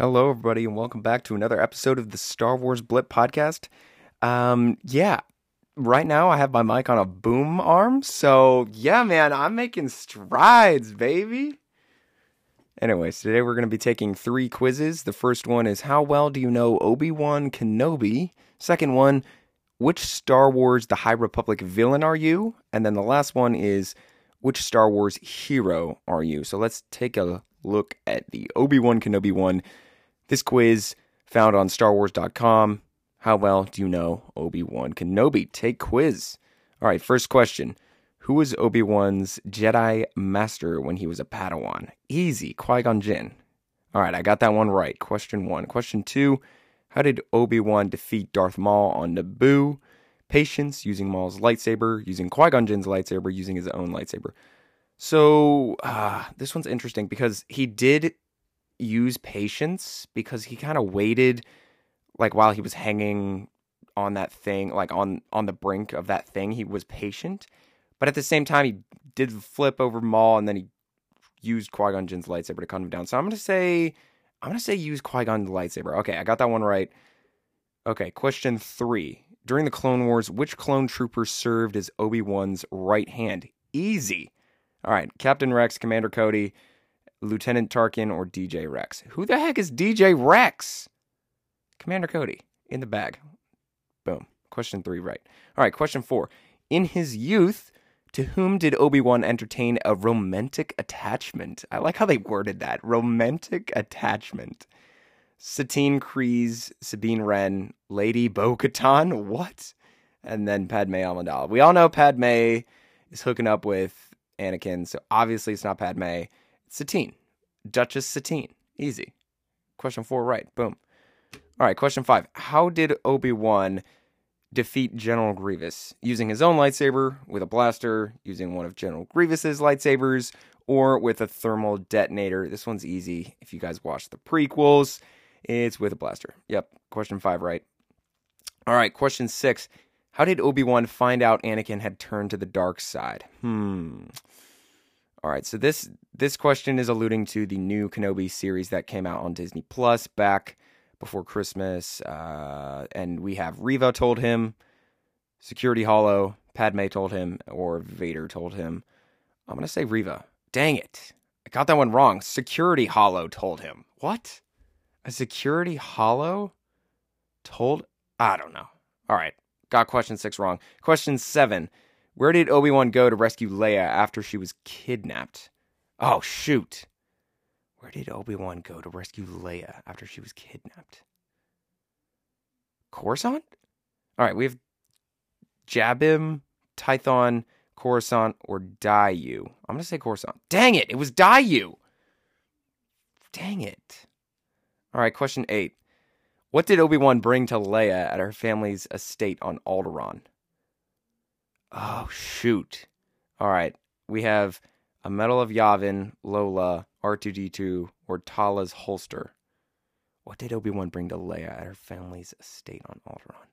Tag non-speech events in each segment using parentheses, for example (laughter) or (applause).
Hello, everybody, and welcome back to another episode of the Star Wars Blip podcast. Um, yeah, right now I have my mic on a boom arm, so yeah, man, I'm making strides, baby. Anyways, today we're going to be taking three quizzes. The first one is How well do you know Obi Wan Kenobi? Second one, Which Star Wars The High Republic villain are you? And then the last one is Which Star Wars hero are you? So let's take a look at the Obi Wan Kenobi one. This quiz found on StarWars.com. How well do you know Obi Wan Kenobi? Take quiz. All right, first question. Who was Obi Wan's Jedi Master when he was a Padawan? Easy, Qui Gon Jinn. All right, I got that one right. Question one. Question two. How did Obi Wan defeat Darth Maul on Naboo? Patience, using Maul's lightsaber, using Qui Gon Jinn's lightsaber, using his own lightsaber. So, uh, this one's interesting because he did use patience because he kind of waited like while he was hanging on that thing, like on on the brink of that thing, he was patient. But at the same time, he did flip over Maul, and then he used Qui Gon Jinn's lightsaber to cut him down. So I'm gonna say, I'm gonna say use Qui Gon's lightsaber. Okay, I got that one right. Okay, question three. During the Clone Wars, which clone trooper served as Obi Wan's right hand? Easy. All right, Captain Rex, Commander Cody, Lieutenant Tarkin, or DJ Rex. Who the heck is DJ Rex? Commander Cody in the bag. Boom. Question three, right. All right, question four. In his youth, to whom did Obi Wan entertain a romantic attachment? I like how they worded that. Romantic attachment. Satine Kryze, Sabine Wren, Lady Bo Katan. What? And then Padme Amidala. We all know Padme is hooking up with Anakin, so obviously it's not Padme. Satine. Duchess Satine. Easy. Question four, right. Boom. All right, question five. How did Obi Wan defeat General Grievous using his own lightsaber, with a blaster, using one of General Grievous's lightsabers, or with a thermal detonator? This one's easy. If you guys watch the prequels, it's with a blaster. Yep, question five, right. All right, question six. How did Obi Wan find out Anakin had turned to the dark side? Hmm. All right, so this this question is alluding to the new Kenobi series that came out on Disney Plus back before Christmas, uh, and we have Reva told him, Security Holo, Padme told him, or Vader told him. I'm gonna say Reva. Dang it, I got that one wrong. Security Holo told him. What? A Security Holo told? I don't know. All right, got question six wrong. Question seven. Where did Obi Wan go to rescue Leia after she was kidnapped? Oh, shoot. Where did Obi Wan go to rescue Leia after she was kidnapped? Coruscant? All right, we have Jabiim, Tython, Coruscant, or Daiyu. I'm going to say Coruscant. Dang it, it was Daiyu. Dang it. All right, question eight. What did Obi Wan bring to Leia at her family's estate on Alderaan? Oh, shoot. All right. We have a Medal of Yavin, Lola, R2D2, or Tala's holster. What did Obi Wan bring to Leia at her family's estate on Alderaan?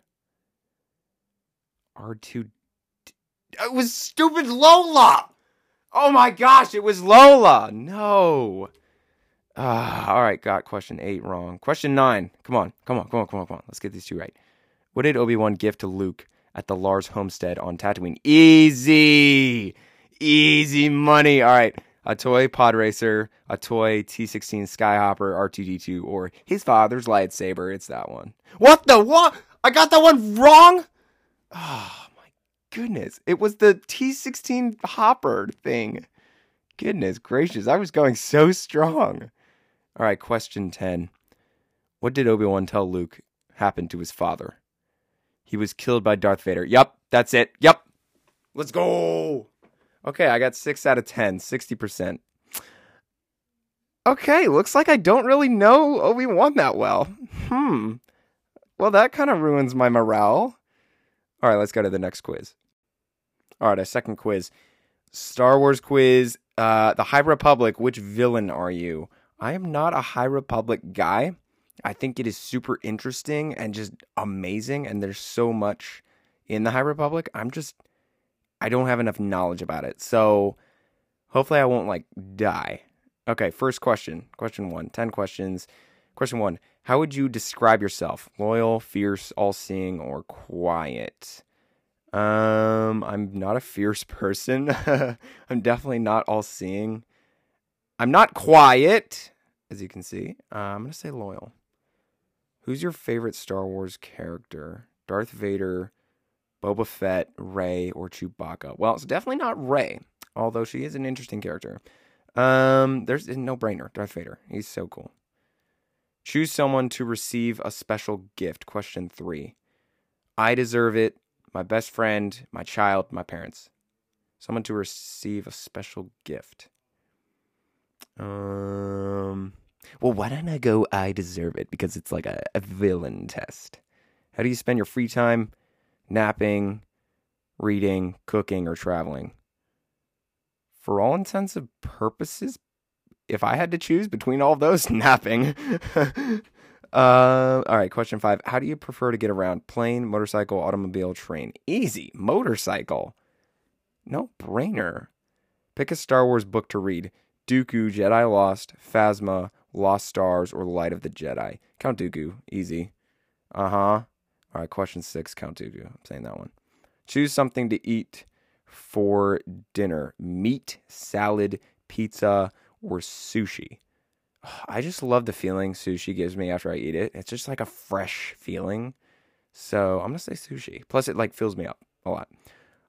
R2. It was stupid Lola! Oh my gosh, it was Lola! No! Uh, all right, got question eight wrong. Question nine. Come on, come on, come on, come on, come on. Let's get these two right. What did Obi Wan give to Luke at the Lars homestead on Tatooine? Easy! Easy money. All right. A toy pod racer, a toy T16 Skyhopper R2D2, or his father's lightsaber. It's that one. What the what? I got that one wrong? Oh my goodness. It was the T16 Hopper thing. Goodness gracious. I was going so strong. All right, question 10. What did Obi Wan tell Luke happened to his father? He was killed by Darth Vader. Yep, that's it. Yep. Let's go. Okay, I got 6 out of 10, 60%. Okay, looks like I don't really know Obi Wan that well. Hmm. Well, that kind of ruins my morale. All right, let's go to the next quiz. All right, a second quiz. Star Wars quiz. Uh, the High Republic, which villain are you? I am not a High Republic guy. I think it is super interesting and just amazing, and there's so much in the High Republic. I'm just, I don't have enough knowledge about it. So hopefully I won't like die. Okay, first question. Question one 10 questions. Question one How would you describe yourself? Loyal, fierce, all seeing, or quiet? Um, I'm not a fierce (laughs) person. (laughs) I'm definitely not all seeing. I'm not quiet, as you can see. Uh, I'm going to say loyal. Who's your favorite Star Wars character? Darth Vader, Boba Fett, Rey, or Chewbacca? Well, it's definitely not Rey, although she is an interesting character. Um, there's no brainer. Darth Vader. He's so cool. Choose someone to receive a special gift. Question three. I deserve it. My best friend, my child, my parents. Someone to receive a special gift. Um. Well, why don't I go? I deserve it because it's like a, a villain test. How do you spend your free time? Napping, reading, cooking, or traveling? For all intents and purposes, if I had to choose between all those, (laughs) napping. (laughs) uh, all right, question five. How do you prefer to get around? Plane, motorcycle, automobile, train? Easy. Motorcycle. No brainer. Pick a Star Wars book to read. Dooku, Jedi Lost, Phasma, Lost Stars, or Light of the Jedi. Count Dooku. Easy. Uh huh. All right, question six. Count Dooku. I'm saying that one. Choose something to eat for dinner meat, salad, pizza, or sushi. I just love the feeling sushi gives me after I eat it. It's just like a fresh feeling. So I'm going to say sushi. Plus, it like fills me up a lot.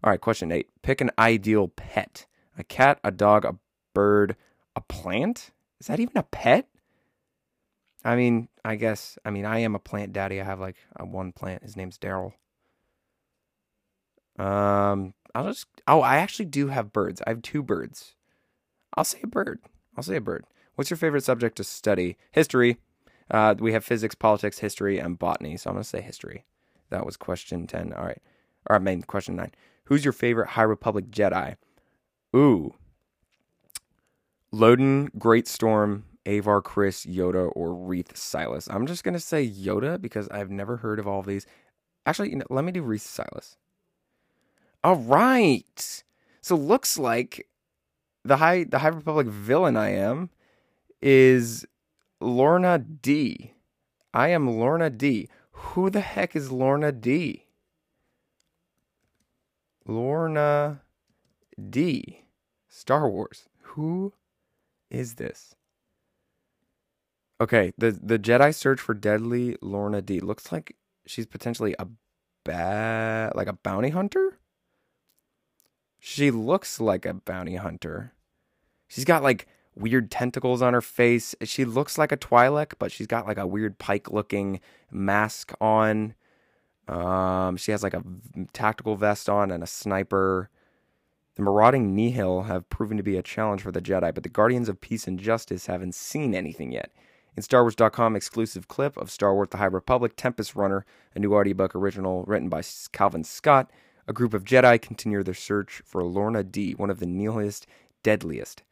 All right, question eight. Pick an ideal pet a cat, a dog, a bird, a plant? Is that even a pet? I mean, I guess, I mean, I am a plant daddy. I have like a one plant. His name's Daryl. Um, I'll just, oh, I actually do have birds. I have two birds. I'll say a bird. I'll say a bird. What's your favorite subject to study? History. Uh, we have physics, politics, history, and botany. So I'm going to say history. That was question 10. All right. Or I mean, question 9. Who's your favorite High Republic Jedi? Ooh. Loden, Greatstorm, Avar Kriss, Yoda, or Reath Silas. I'm just gonna say Yoda because I've never heard of all of these. Actually, you know, let me do Reath Silas. All right. So looks like the high the High Republic villain I am is Lourna Dee. I am Lourna Dee. Who the heck is Lourna Dee? Lourna Dee. Star Wars. Who is this? Okay, the the Jedi search for deadly Lourna Dee looks like she's potentially a bad like a bounty hunter. She looks like a bounty hunter. She's got like weird tentacles on her face. She looks like a Twi'lek, but she's got like a weird pike looking mask on. Um, she has like a tactical vest on and a sniper. The marauding Nihil have proven to be a challenge for the Jedi, but the Guardians of Peace and Justice haven't seen anything yet. In Star Wars.com exclusive clip of Star Wars The High Republic Tempest Runner, a new audiobook original written by Cavan Scott, a group of Jedi continue their search for Lourna Dee, one of the Nihil's deadliest.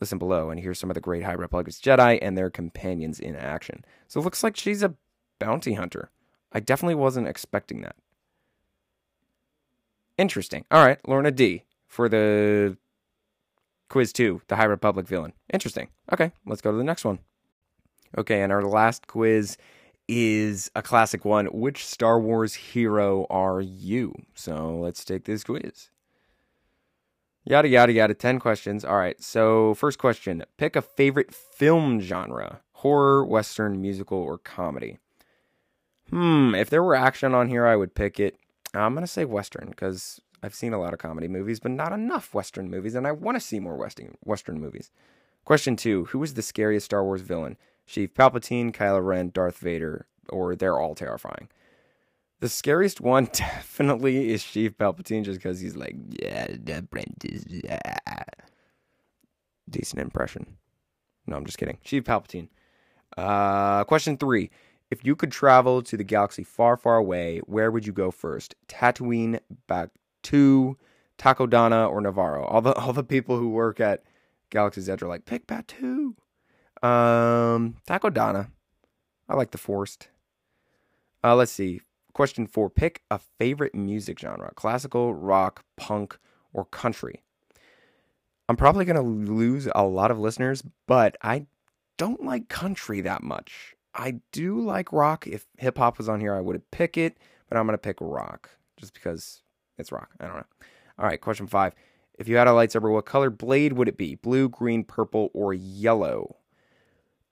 Listen below and hear some of the great High Republic Jedi and their companions in action. So it looks like she's a bounty hunter. I definitely wasn't expecting that. Interesting. All right, Lourna Dee for the quiz two, the High Republic villain. Interesting. Okay, let's go to the next one. Okay, and our last quiz is a classic one. Which Star Wars hero are you? So let's take this quiz. Yada, yada, yada. 10 questions. All right. So, first question pick a favorite film genre horror, western, musical, or comedy. Hmm. If there were action on here, I would pick it. I'm going to say western because I've seen a lot of comedy movies, but not enough western movies, and I want to see more western western movies. Question two: Who is the scariest Star Wars villain? Sheev Palpatine, Kylo Ren, Darth Vader, or they're all terrifying. The scariest one (laughs) definitely is Sheev Palpatine, just because he's like, yeah, the apprentice. Yeah. Decent impression. No, I'm just kidding. Sheev Palpatine. Uh, question three. If you could travel to the galaxy far, far away, where would you go first? Tatooine, Batuu, Takodana, or Nevarro? All the all the people who work at Galaxy's Edge are like, pick Batuu. Um, Takodana. I like the Forced. Uh, let's see. Question four. Pick a favorite music genre: classical, rock, punk, or country. I'm probably gonna lose a lot of listeners, but I don't like country that much. I do like rock. If hip hop was on here, I would pick it, but I'm gonna pick rock just because it's rock. I don't know. All right, question five. If you had a lightsaber, what color blade would it be? Blue, green, purple, or yellow?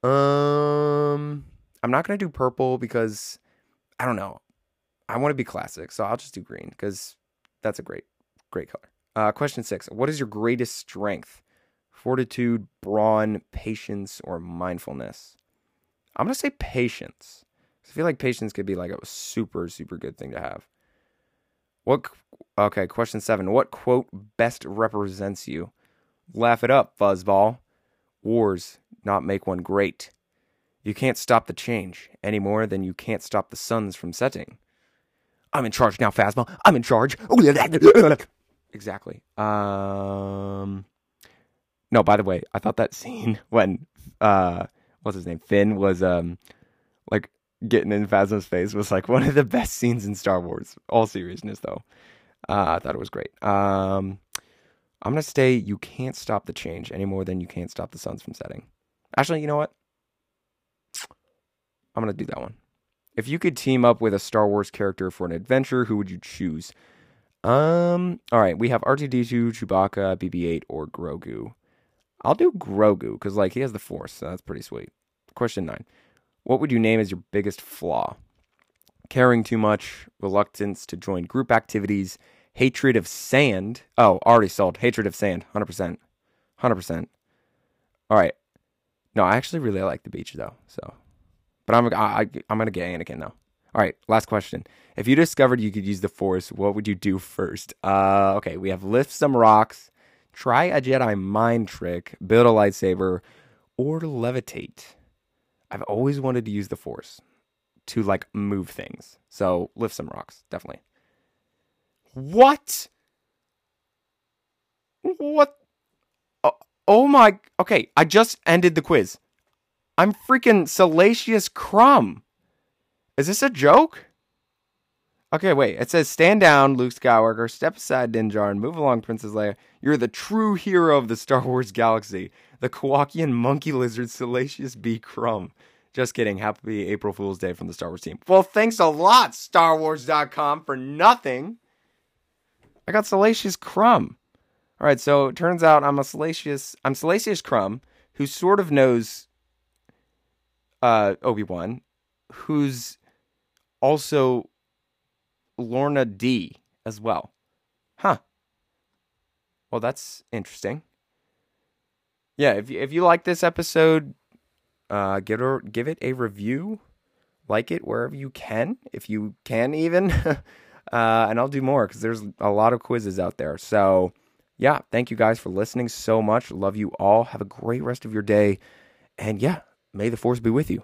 Um, I'm not gonna do purple because I don't know. I want to be classic, so I'll just do green because that's a great, great color. Uh, question six: What is your greatest strength? Fortitude, brawn, patience, or mindfulness? I'm gonna say patience. I feel like patience could be like a super, super good thing to have. What? Okay, question seven. What quote best represents you? Laugh it up, fuzzball. Wars not make one great. You can't stop the change any more than you can't stop the suns from setting. I'm in charge now, Phasma. I'm in charge. (laughs) exactly. Um. No, by the way, I thought that scene (laughs) when uh, what's his name, Finn was um, like getting in Phasma's face was like one of the best scenes in Star Wars. All seriousness, though, uh, I thought it was great. Um, I'm gonna stay. You can't stop the change any more than you can't stop the suns from setting. Actually, you know what? I'm gonna do that one. If you could team up with a Star Wars character for an adventure, who would you choose? Um, all right, we have R2D2, Chewbacca, BB-8, or Grogu. I'll do Grogu because like he has the Force, so that's pretty sweet. Question nine: What would you name as your biggest flaw? Caring too much, reluctance to join group activities, hatred of sand. Oh, already sold. Hatred of sand, hundred percent, hundred percent. All right. No, I actually really like the beach though. So, but I'm I, I I'm gonna get Anakin though. All right, last question. If you discovered you could use the Force, what would you do first? Uh, okay, we have lift some rocks, try a Jedi mind trick, build a lightsaber, or levitate. I've always wanted to use the Force to like move things. So lift some rocks, definitely. What? What? Oh, oh my. Okay, I just ended the quiz. I'm freaking Salacious Crumb. Is this a joke? Okay, wait. It says, "Stand down, Luke Skywalker. Step aside, Din Djarin. Move along, Princess Leia. You're the true hero of the Star Wars galaxy. The Kowakian monkey lizard, Salacious B. Crumb." Just kidding. Happy April Fool's Day from the Star Wars team. Well, thanks a lot, StarWars.com, for nothing. I got Salacious Crumb. All right, so it turns out I'm a Salacious. I'm Salacious Crumb, who sort of knows uh, Obi Wan, who's also Lourna Dee as well. Huh. Well, that's interesting. Yeah, if you, if you like this episode, uh, give it give it a review, like it wherever you can, if you can even, (laughs) Uh, and I'll do more because there's a lot of quizzes out there. So, yeah, thank you guys for listening so much. Love you all. Have a great rest of your day. And yeah, may the force be with you.